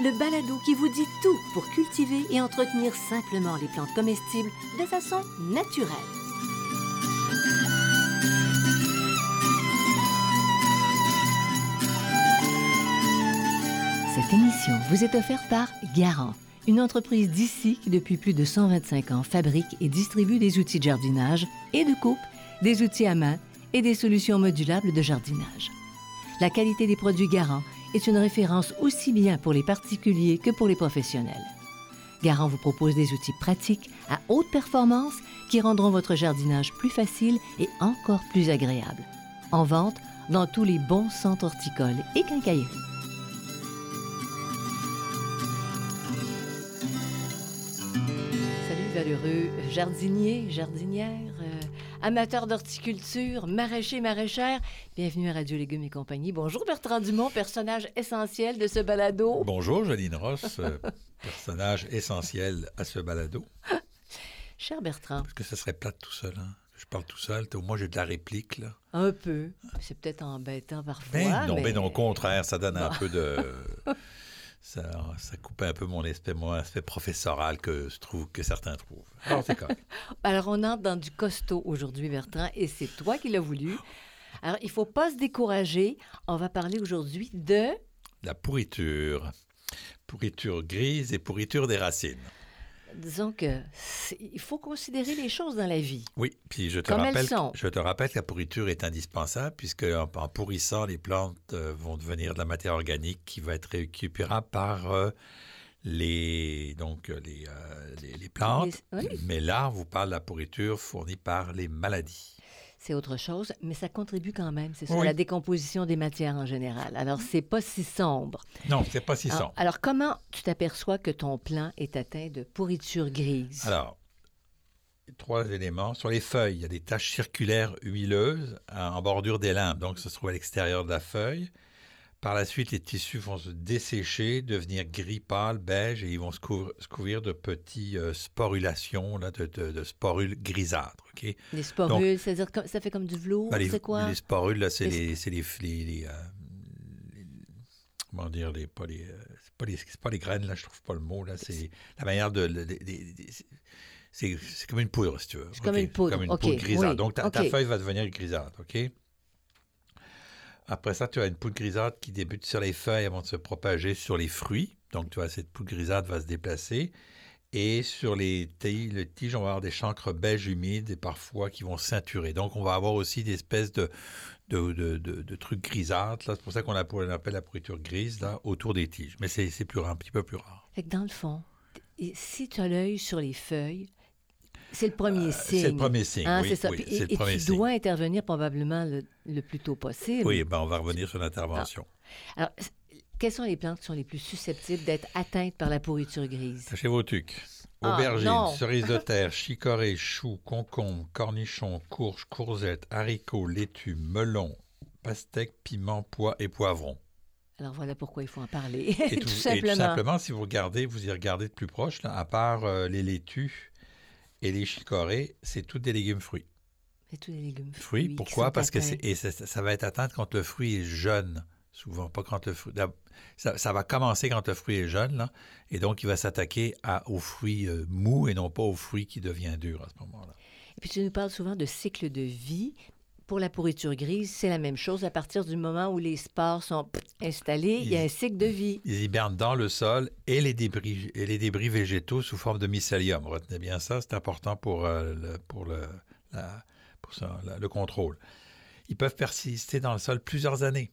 le balado qui vous dit tout pour cultiver et entretenir simplement les plantes comestibles de façon naturelle. Cette émission vous est offerte par Garant, une entreprise d'ici qui depuis plus de 125 ans fabrique et distribue des outils de jardinage et de coupe, des outils à main et des solutions modulables de jardinage. La qualité des produits Garant est une référence aussi bien pour les particuliers que pour les professionnels. Garant vous propose des outils pratiques à haute performance qui rendront votre jardinage plus facile et encore plus agréable. En vente dans tous les bons centres horticoles et quincailleries. Salut valeureux jardiniers, jardinières, amateurs d'horticulture, maraîchers, maraîchères. Bienvenue à Radio Légumes et compagnie. Bonjour Bertrand Dumont, personnage essentiel de ce balado. Bonjour, Joline Ross, euh, personnage essentiel à ce balado. Cher Bertrand, Parce que ça serait plate tout seul. Hein? Je parle tout seul. Au moins, j'ai de la réplique. Là. un peu. C'est peut-être embêtant parfois. Ben non, mais... ben non, au contraire, ça donne un peu de... Ça, ça coupe un peu mon aspect, mon aspect professoral que je trouve que certains trouvent. Alors. Alors, on entre dans du costaud aujourd'hui, Bertrand, et c'est toi qui l'as voulu. Alors, il faut pas se décourager. On va parler aujourd'hui de... La pourriture. Pourriture grise et pourriture des racines. Disons que il faut considérer les choses dans la vie. Oui, puis je te, Comme elles rappelle, sont. je te rappelle que la pourriture est indispensable puisque en, en pourrissant, les plantes euh, vont devenir de la matière organique qui va être récupérable par euh, les, donc, euh, les, euh, les, les plantes. Les- oui. Mais là, on vous parle de la pourriture fournie par les maladies. C'est autre chose, mais ça contribue quand même, c'est à Oui. la décomposition des matières en général. Alors, c'est pas si sombre. Non, c'est pas si Alors, sombre. alors, comment tu t'aperçois que ton plant est atteint de pourriture grise? Alors, trois éléments. Sur les feuilles, il y a des taches circulaires huileuses en en bordure des limbes, donc ça se trouve à l'extérieur de la feuille. Par la suite, les tissus vont se dessécher, devenir gris pâle, beige, et ils vont se, couvrir, se couvrir de petits euh, sporulations, là, de, de- de sporules grisâtres. ok? les sporules, c'est-à-dire ça fait comme du velours, Ben, les, c'est quoi? les sporules, c'est Les les, euh, les- comment dire, les, pas les, euh, c'est pas les, c'est pas les graines, là, je trouve pas le mot, là, c'est la manière de, c'est comme une poudre, si tu veux. C'est comme une poudre, Comme une poudre grisâtre. oui, Donc, ta, ta feuille va devenir grisâtre, OK? Après ça, tu as une poudre grisâtre qui débute sur les feuilles avant de se propager sur les fruits. Donc, tu vois, cette poudre grisâtre va se déplacer. Et sur les tiges, on va avoir des chancres beige humides et parfois qui vont ceinturer. Donc, on va avoir aussi des espèces de, trucs grisâtres. C'est pour ça qu'on l'appelle la pourriture grise là, autour des tiges. Mais c'est un petit peu plus rare. Fait que dans le fond, si tu as l'œil sur les feuilles, c'est le premier signe. Euh, C'est le premier signe. Hein, oui, c'est ça. oui, et le et tu signe. dois intervenir probablement le, le plus tôt possible. Oui, ben, on va revenir sur l'intervention. Alors, c- quelles sont les plantes qui sont les plus susceptibles d'être atteintes par la pourriture grise? Chez vos tucs. Ah, Aubergines, cerises de terre, chicorée, choux, concombres, cornichons, courges, courgettes, haricots, laitue, melons, pastèques, piments, pois et poivrons. Alors voilà pourquoi il faut en parler. Et tout, et simplement. simplement, si vous regardez, vous y regardez de plus proche, là, à part euh, les laitues et les chicorées, c'est tous des légumes fruits. C'est tous les légumes fruits. Fruits, pourquoi? Parce que et ça, ça va être atteint quand le fruit est jeune, souvent, pas quand le fruit... Ça, ça va commencer quand le fruit est jeune, là, et donc il va s'attaquer à, aux fruits euh, mous et non pas aux fruits qui deviennent durs à ce moment-là. Et puis tu nous parles souvent de cycle de vie. Pour la pourriture grise, c'est la même chose. À partir du moment où les spores sont installés, il y a un cycle de vie. Ils hibernent dans le sol et les débris, et les débris végétaux sous forme de mycélium. Retenez bien ça, c'est important pour, euh, le, pour, le, la- pour ça, la- le contrôle. Ils peuvent persister dans le sol plusieurs années.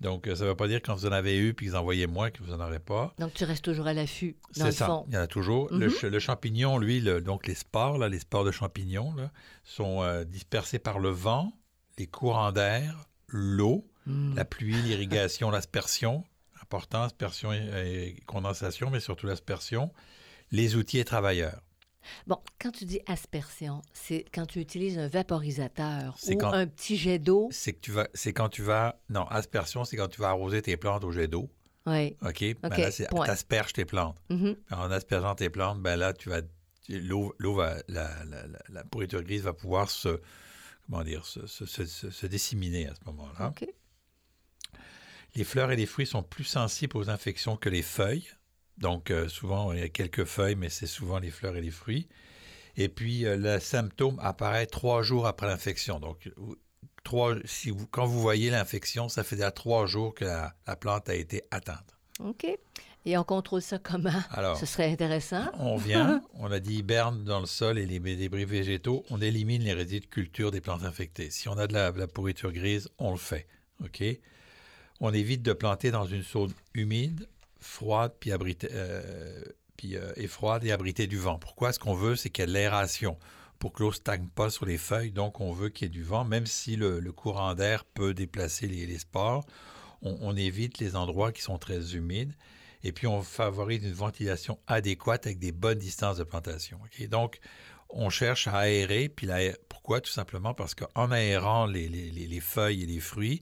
Donc, euh, ça ne veut pas dire quand vous en avez eu puis que vous en voyez moins que vous n'en aurez pas. Donc tu restes toujours à l'affût, C'est ça. fond. Il y en a toujours. Le Mhm. le, champignon, lui, le- donc les spores, là, les spores de champignons, là, sont euh, dispersés par le vent, les courants d'air, l'eau, Hmm. la pluie, l'irrigation, l'aspersion, important, aspersion et, et condensation, mais surtout l'aspersion, les outils et travailleurs. Bon, quand tu dis aspersion, c'est quand tu utilises un vaporisateur ou quand- un petit jet d'eau? C'est que tu vas, c'est quand tu vas, non, aspersion, c'est quand tu vas arroser tes plantes au jet d'eau. Oui. OK? Ben OK, là, c'est, point. t'asperges tes plantes. Mhm. En aspergeant tes plantes, ben là, tu vas, l'eau, l'eau va, la, la, la, la pourriture grise va pouvoir se, comment dire, se- se- se disséminer à ce moment-là. OK. Les fleurs et les fruits sont plus sensibles aux infections que les feuilles. Donc, euh, souvent, il y a quelques feuilles, mais c'est souvent les fleurs et les fruits. Et puis, euh, le symptôme apparaît trois jours après l'infection. Donc, trois, si vous, quand vous voyez l'infection, ça fait déjà trois jours que la, la plante a été atteinte. OK. Et on contrôle ça comment? Alors, Ce serait intéressant. on vient, on a dit hiberne dans le sol et les débris végétaux, on élimine les résidus de culture des plantes infectées. Si on a de la, de la pourriture grise, on le fait. OK? On évite de planter dans une zone humide, froide, puis, euh, puis, euh, et froide et abritée du vent. Pourquoi? Ce qu'on veut, c'est qu'il y ait l'aération pour que l'eau ne stagne pas sur les feuilles. Donc, on veut qu'il y ait du vent, même si le, courant d'air peut déplacer les, les spores. On, évite les endroits qui sont très humides. Et puis, on favorise une ventilation adéquate avec des bonnes distances de plantation. OK? Donc, on cherche à aérer. Puis, pourquoi? Tout simplement parce qu'en aérant les feuilles et les fruits,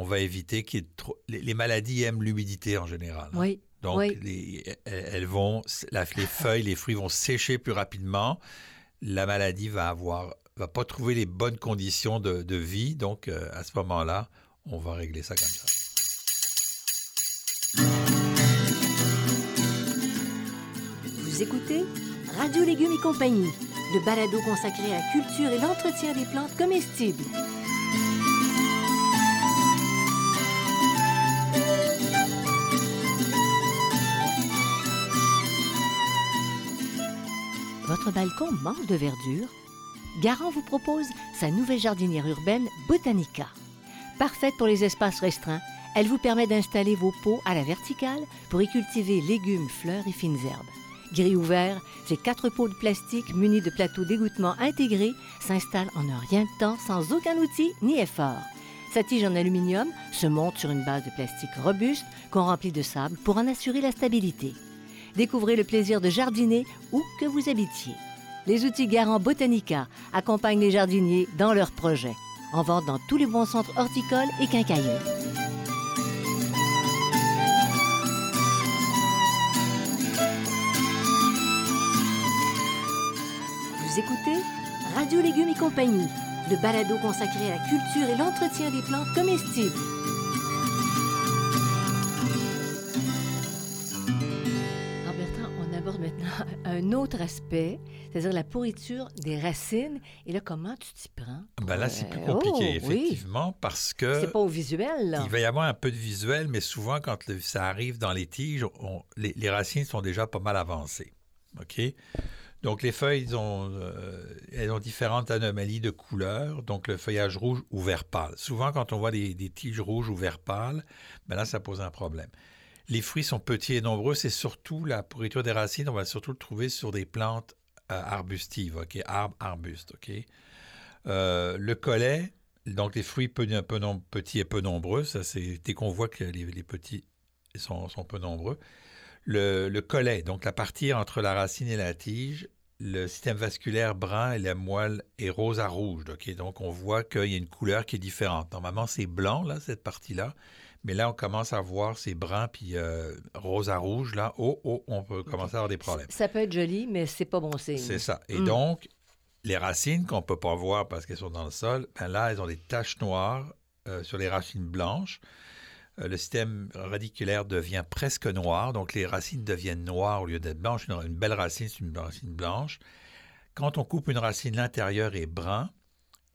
on va éviter qu'il y ait trop... Les, les maladies aiment l'humidité en général. hein. Oui. Donc, Oui. les- elles elles vont, la- les feuilles, les fruits vont sécher plus rapidement. La maladie va avoir, va pas trouver les bonnes conditions de, de vie. Donc, euh, à ce moment-là, on va régler ça comme ça. Vous écoutez Radio Légumes et compagnie, le balado consacré à la culture et l'entretien des plantes comestibles. Votre balcon manque de verdure? Garant vous propose sa nouvelle jardinière urbaine Botanica. Parfaite pour les espaces restreints, elle vous permet d'installer vos pots à la verticale pour y cultiver légumes, fleurs et fines herbes. Gris ouvert, ces quatre pots de plastique munis de plateaux d'égouttement intégrés s'installent en un rien de temps sans aucun outil ni effort. Sa tige en aluminium se monte sur une base de plastique robuste qu'on remplit de sable pour en assurer la stabilité. Découvrez le plaisir de jardiner où que vous habitiez. Les outils Garant Botanica accompagnent les jardiniers dans leurs projets. En vente dans tous les bons centres horticoles et quincailleries. Vous écoutez Radio Légumes et compagnie, le balado consacré à la culture et l'entretien des plantes comestibles. Un autre aspect, c'est-à-dire la pourriture des racines. Et là, comment tu t'y prends? Ben là, c'est plus Euh, compliqué, oh, oui. effectivement, parce que C'est pas au visuel, là. il va y avoir un peu de visuel, mais souvent, quand le- ça arrive dans les tiges, on- les, les racines sont déjà pas mal avancées. OK? Donc, les feuilles, ont, euh, elles ont différentes anomalies de couleur. Donc, le feuillage rouge ou vert pâle. Souvent, quand on voit des, des tiges rouges ou vert pâle, ben là, ça pose un problème. Les fruits sont petits et nombreux. C'est surtout la pourriture des racines. On va surtout le trouver sur des plantes euh, arbustives, OK? Arbres, arbustes, OK? Euh, le collet, donc les fruits petits et peu nombreux, ça c'est dès qu'on voit que les, petits sont, peu nombreux. Le, le collet, donc la partie entre la racine et la tige, le système vasculaire brun et la moelle est rose à rouge. OK? Donc on voit qu'il y a une couleur qui est différente. Normalement c'est blanc, là, cette partie-là. Mais là, on commence à voir ces bruns puis euh, rose à rouge. Là, oh, oh, on peut commencer à avoir des problèmes. Ça peut être joli, mais c'est pas bon signe. C'est ça. Et Mm. donc, les racines qu'on ne peut pas voir parce qu'elles sont dans le sol, ben là, elles ont des taches noires euh, sur les racines blanches. Euh, le système radiculaire devient presque noir, donc les racines deviennent noires au lieu d'être blanches. Une, une belle racine, c'est une racine blanche. Quand on coupe une racine, l'intérieur est brun.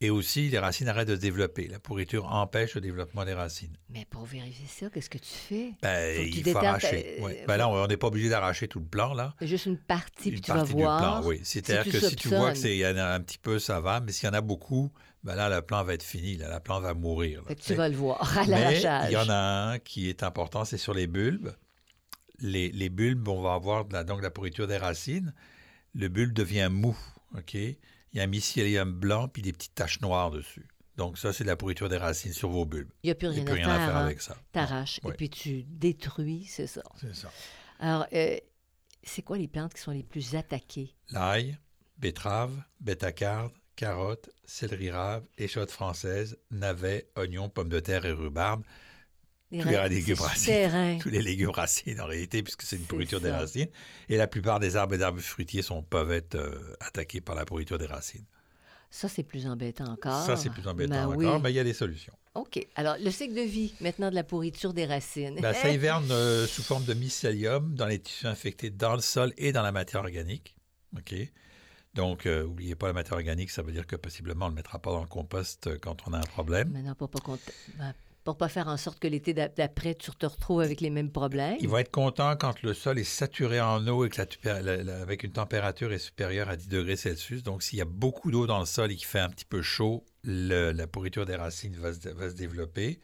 Et aussi, les racines arrêtent de se développer. La pourriture empêche le développement des racines. Mais pour vérifier ça, qu'est-ce que tu fais? Ben, Faut que tu il faut arracher. Ouais. Ben là, on n'est pas obligé d'arracher tout le plan, là. Juste une partie, puis Une tu vas voir. plan, oui. C'est-à-dire que si tu vois que soupçonnes. c'est il y en a un petit peu, ça va, mais s'il y en a beaucoup, ben là, le plan va être fini, là, la plan va mourir. là, Fait que tu vas le voir à l'arrachage. il y en a un qui est important, c'est sur les bulbes. Les, les bulbes, on va avoir de la, donc de la pourriture des racines. Le bulbe devient mou, OK? Il y a un mycélium blanc puis des petites taches noires dessus. Donc ça, c'est de la pourriture des racines sur vos bulbes. Il n'y a plus rien, a plus à rien faire. à faire hein. avec ça. T'arraches Ouais. et puis tu détruis, c'est ça. C'est ça. Alors, euh, c'est quoi les plantes qui sont les plus attaquées? L'ail, betterave, bétacarde, carotte, céleri rave, échotte française, navet, oignon, pommes de terre et rhubarbe. Les Tous les légumes racines. Tous les légumes racines en réalité, puisque c'est une pourriture des racines. Et la plupart des arbres et d'arbres fruitiers sont, peuvent être euh, attaqués par la pourriture des racines. Ça, c'est plus embêtant encore. Ça, c'est plus embêtant Ben oui. encore, mais il y a des solutions. OK. Alors, le cycle de vie, maintenant, de la pourriture des racines. Ben, ça hiverne euh, sous forme de mycélium dans les tissus infectés dans le sol et dans la matière organique. OK? Donc, euh, n'oubliez pas la matière organique, ça veut dire que possiblement on ne le mettra pas dans le compost euh, quand on a un problème. Maintenant, pour pas, ben, pour pas faire en sorte que l'été d'a- d'après, tu te retrouves avec les mêmes problèmes. Il va être content quand le sol est saturé en eau et que la, avec une température est supérieure à 10 degrés Celsius. Donc, s'il y a beaucoup d'eau dans le sol et qu'il fait un petit peu chaud, la pourriture des racines va se, va se développer.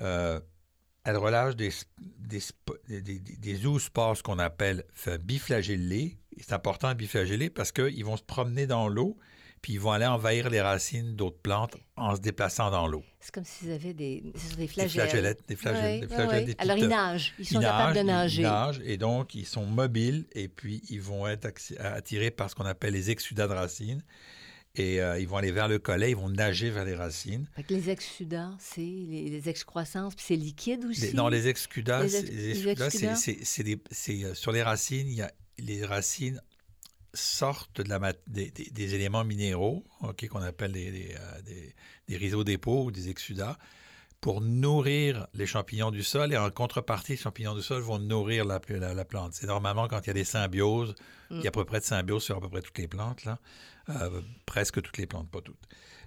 Euh, elle relâche des, des, des, des, qu'on appelle enfin, biflagellés. C'est important biflageller parce qu'ils vont se promener dans l'eau puis ils vont aller envahir les racines d'autres plantes en se déplaçant dans l'eau. C'est comme s'ils avaient des, ce sont des Des flagelles. flageolettes, des des des Alors, ils nagent. Ils sont ils capables de nager. Ils nagent et donc ils sont mobiles et puis ils vont être attirés par ce qu'on appelle les exsudats de racines. Et euh, ils vont aller vers le collet, ils vont nager vers les racines. Les exsudats, c'est les, les excroissances, puis c'est liquide aussi? Les- non, les exsudats, c'est- des- sur les racines, il y a, les racines sortent de la des, des- des éléments minéraux, qu'on appelle des, des, euh, des- réseaux dépôts ou des exsudats, pour nourrir les champignons du sol. Et en contrepartie, les champignons du sol vont nourrir la, la- la plante. C'est normalement quand il y a des symbioses, il y a à peu près de symbiose sur à peu près toutes les plantes, là. Euh, presque toutes les plantes, pas toutes.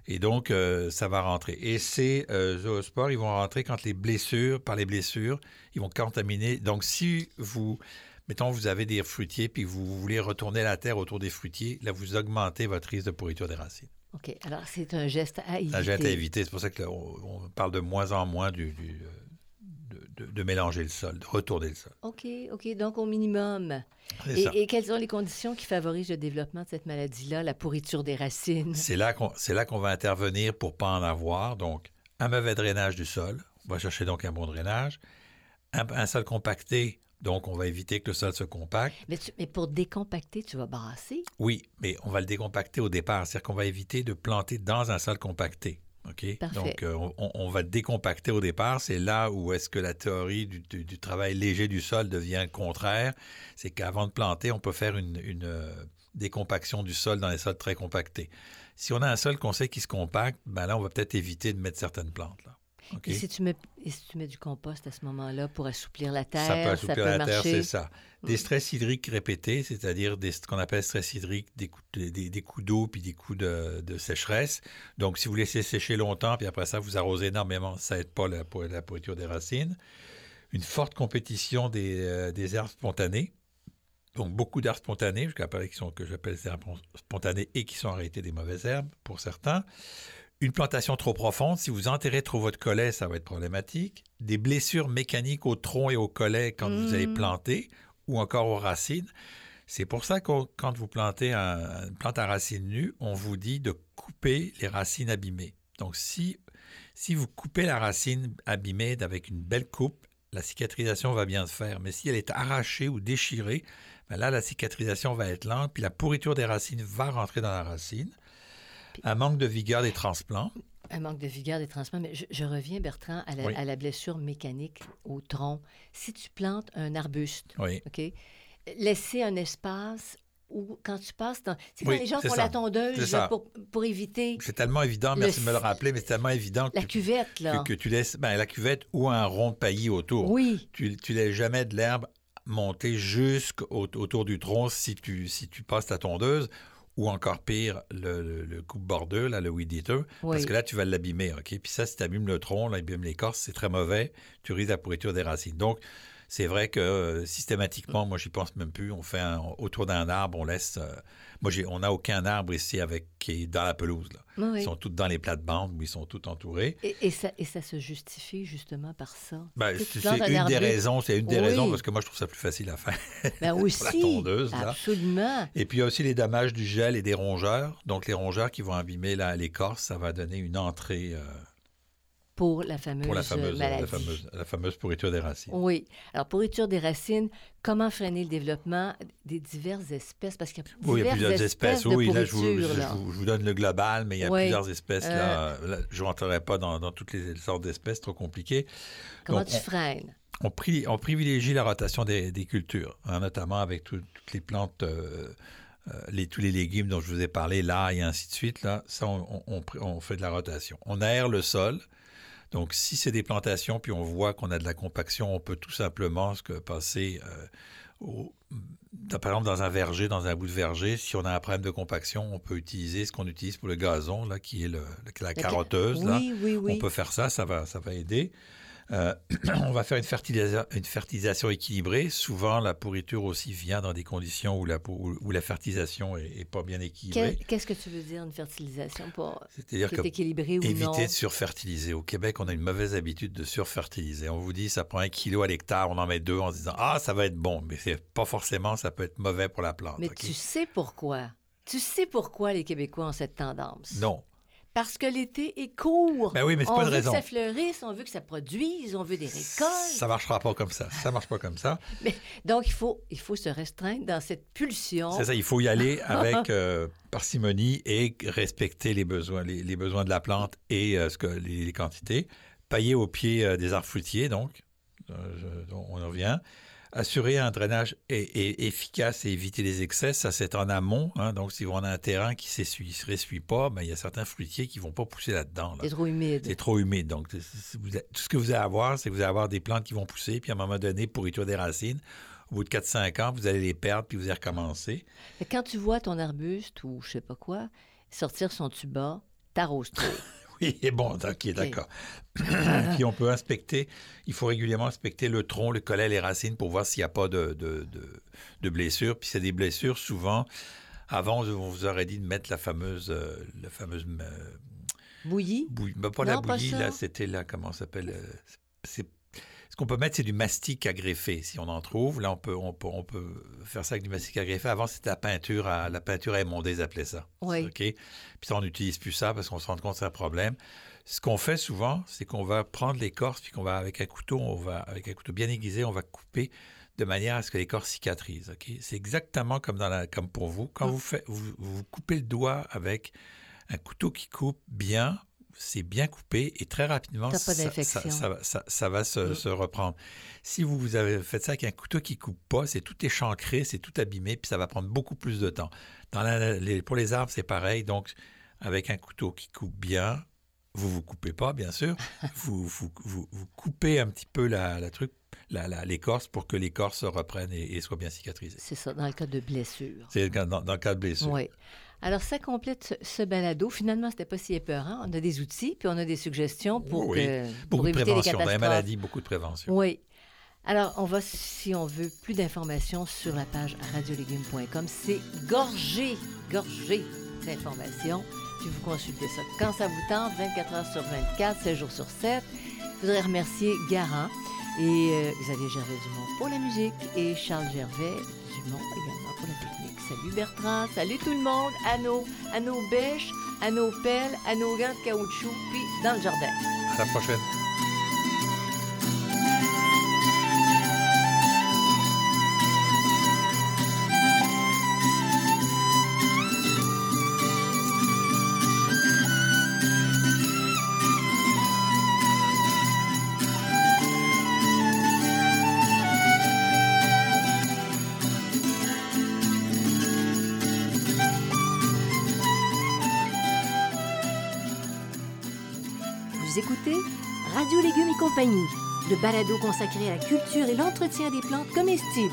Et donc, euh, ça va rentrer. Et ces euh, zoospores, ils vont rentrer quand les blessures, par les blessures, ils vont contaminer. Donc, si vous, mettons, vous avez des fruitiers, puis vous voulez retourner la terre autour des fruitiers, là, vous augmentez votre risque de pourriture des racines. OK. Alors, c'est un geste à éviter. Ça jette à éviter. C'est pour ça qu'on on parle de moins en moins du, du, euh, de, mélanger le sol, de retourner le sol. OK, OK. Donc, au minimum. Et, ça. et quelles sont les conditions qui favorisent le développement de cette maladie-là, la pourriture des racines? C'est là qu'on va intervenir pour pas en avoir. Donc, un mauvais drainage du sol. On va chercher donc un bon drainage. Un, un sol compacté. Donc, on va éviter que le sol se compacte. Mais, tu- mais pour décompacter, tu vas brasser? Oui, mais on va le décompacter au départ. C'est-à-dire qu'on va éviter de planter dans un sol compacté. OK? Parfait. Donc, euh, on, on va décompacter au départ. C'est là où est-ce que la théorie du, du- du travail léger du sol devient contraire. C'est qu'avant de planter, on peut faire une, une, euh, décompaction du sol dans les sols très compactés. Si on a un sol qu'on sait qui se compacte, ben là, on va peut-être éviter de mettre certaines plantes. Là. Et, si tu mets, et si tu mets du compost à ce moment-là pour assouplir la terre, Ça peut assouplir la terre, c'est ça. Des stress hydriques répétés, c'est-à-dire des, ce qu'on appelle stress hydrique, des coups, des, des- des coups d'eau puis des coups de, de sécheresse. Donc, si vous laissez sécher longtemps, puis après ça, vous arrosez énormément, ça n'aide pas la, la pourriture des racines. Une forte compétition des, euh, des herbes spontanées. Donc, beaucoup d'herbes spontanées, jusqu'à qui sont, que j'appelle des herbes spontanées et qui sont réalité des mauvaises herbes pour certains. Une plantation trop profonde, si vous enterrez trop votre collet, ça va être problématique. Des blessures mécaniques au tronc et au collet quand vous allez Mhm. planter, ou encore aux racines. C'est pour ça que quand vous plantez un- une plante à racines nues, on vous dit de couper les racines abîmées. Donc, si, si vous coupez la racine abîmée avec une belle coupe, la cicatrisation va bien se faire. Mais si elle est arrachée ou déchirée, ben là, la cicatrisation va être lente, puis la pourriture des racines va rentrer dans la racine. Un manque de vigueur des transplants. Un manque de vigueur des transplants. Mais je, je reviens, Bertrand, à la, Oui. à la blessure mécanique au tronc. Si tu plantes un arbuste, Oui. OK, laisser un espace où, quand tu passes dans... C'est quand Oui, les gens font ça. la tondeuse pour, pour éviter C'est tellement évident, Le merci de me le rappeler, mais c'est tellement évident que, la cuvette, là. que, que tu laisses ben, la cuvette ou un rond de paillis autour. Oui, Tu, tu laisses jamais de l'herbe monter jusqu'autour du tronc si tu, si tu passes ta tondeuse, ou encore pire, le, le, le coupe-bordeux, là, le weed eater, oui. parce que là, tu vas l'abîmer. OK? Puis ça, si tu abîmes le tronc, là, abîmes l'écorce, c'est très mauvais. Tu risques la pourriture des racines. Donc, c'est vrai que euh, systématiquement, moi, j'y pense même plus. On fait un- autour d'un arbre, on laisse. euh, moi, j'ai, on n'a aucun arbre ici avec, qui est dans la pelouse. Là. Oui. Ils sont tous dans les plates-bandes où ils sont tous entourés. Et, et ça, et ça se justifie justement par ça? Ben, c'est une des raisons, c'est une des Oui. raisons parce que moi je trouve ça plus facile à faire. Ben aussi, la tondeuse, là. absolument. Et puis il y a aussi les dommages du gel et des rongeurs. Donc les rongeurs qui vont abîmer l'écorce, ça va donner une entrée euh, pour la fameuse, pour la fameuse, maladie. la fameuse, la fameuse pourriture des racines. Oui. Alors, pourriture des racines, comment freiner le développement des diverses espèces? Parce qu'il y a Oui, il y a plusieurs espèces. Oui, là je, vous, pourriture, je- là. je vous- je vous donne le global, mais il y a Oui. plusieurs espèces. Là, Là, je ne rentrerai pas dans, dans toutes les sortes d'espèces, trop compliqué. Comment Donc, tu on- freines? on, pri- on privilégie la rotation des, des cultures, hein, notamment avec tout- toutes les plantes, euh, euh, les, tous les légumes dont je vous ai parlé, l'ail et ainsi de suite. Là, ça, on fait de la rotation. On aère le sol. Donc, si c'est des plantations, puis on voit qu'on a de la compaction, on peut tout simplement ce que passer, euh, au- par exemple, dans un verger, dans un bout de verger, si on a un problème de compaction, on peut utiliser ce qu'on utilise pour le gazon, là, qui est le- la ca- carotteuse. là. Oui, oui, oui. On peut faire ça, ça va, ça va aider. Euh, on va faire une, fertilisa- une fertilisation équilibrée. Souvent, la pourriture aussi vient dans des conditions où la, où- fertilisation est, est pas bien équilibrée. Qu'est-ce que tu veux dire, une fertilisation pour C'est-à-dire que équilibrée ou non? éviter de surfertiliser. Au Québec, on a une mauvaise habitude de surfertiliser. On vous dit, ça prend un kilo à l'hectare, on en met deux en se disant, ah, ça va être bon. Mais c'est pas forcément, ça peut être mauvais pour la plante. Mais tu sais pourquoi? Tu sais pourquoi les Québécois ont cette tendance? Non. Parce que l'été est court. Ben oui, mais c'est on pas de veut raison. que ça fleurisse, on veut que ça produise, on veut des récoltes. Ça marchera pas comme ça. Ça marche pas comme ça. Donc, il faut, il faut se restreindre dans cette pulsion. C'est ça, il faut y aller avec euh, parcimonie et respecter les besoins, les, les besoins de la plante et euh, ce que, les, les quantités. Pailler au pied euh, des arbres fruitiers, donc, je- on en revient. Assurer un drainage é- efficace et éviter les excès, ça c'est en amont. hein. donc, si on a un terrain qui ne se pas, ben, il y a certains fruitiers qui ne vont pas pousser là-dedans. là. C'est trop humide. C'est trop humide. Donc, tout ce que vous allez avoir, c'est que vous allez avoir des plantes qui vont pousser, puis à un moment donné, pourriture des racines. Au bout de 4-5 ans, vous allez les perdre, puis vous allez recommencer. Quand tu vois ton arbuste ou je sais pas quoi sortir son tuba, t'arroses trop. Oui, et bon, ok, d'accord. Puis on peut inspecter, il faut régulièrement inspecter le tronc, le collet, les racines pour voir s'il n'y a pas de, de, de- de blessures. Puis c'est des blessures, souvent, avant, on vous aurait dit de mettre la fameuse, euh, la fameuse euh, Bouillie? bouillie. Ben, pas la Non, bouillie, là, c'était là, comment ça s'appelle euh, c'est, Ce qu'on peut mettre, c'est du mastic à greffer, si on en trouve. Là, on peut, on peut, on peut faire ça avec du mastic à greffer. Avant, c'était la peinture à, la peinture à ils appelaient ça. Oui. OK? Puis ça, on n'utilise plus ça parce qu'on se rend compte que c'est un problème. Ce qu'on fait souvent, c'est qu'on va prendre l'écorce, puis qu'on va, avec un couteau, on va, avec un couteau bien aiguisé, on va couper de manière à ce que l'écorce cicatrise. OK? C'est exactement comme, dans la, comme pour vous. Quand vous, faites, vous, vous coupez le doigt avec un couteau qui coupe bien, c'est bien coupé et très rapidement, ça, d'infection. ça- ça va- ça- ça va se, Mm. se reprendre. Si vous, vous avez fait ça avec un couteau qui coupe pas, c'est tout échancré, c'est tout abîmé, puis ça va prendre beaucoup plus de temps. Dans la- les- pour les arbres, c'est pareil. Donc, avec un couteau qui coupe bien, vous vous coupez pas, bien sûr. vous, vous, vous, vous coupez un petit peu la, la truc, l'écorce pour que l'écorce se reprenne et, et soit bien cicatrisée. C'est ça, dans le cas de blessure. C'est dans, dans le cas de blessure. Oui. Alors, ça complète ce, balado. Finalement, c'était pas si épeurant. On a des outils, puis on a des suggestions pour, Oui, que- pour de éviter les prévention. Dans les maladies, beaucoup de prévention. Oui. Alors, on va, si on veut plus d'informations sur la page radiolégumes.com, c'est gorgé, gorgé d'informations. Puis vous consultez ça quand ça vous tente, 24 heures sur 24, 7 jours sur 7. Je voudrais remercier Garant et euh, Xavier Gervais-Dumont pour la musique et Charles Technique. Salut Bertrand, salut tout le monde, à nos, à nos bêches, à nos pelles, à nos gants de caoutchouc, puis dans le jardin. À la prochaine. Écoutez Radio Légumes et compagnie, le balado consacré à la culture et l'entretien des plantes comestibles.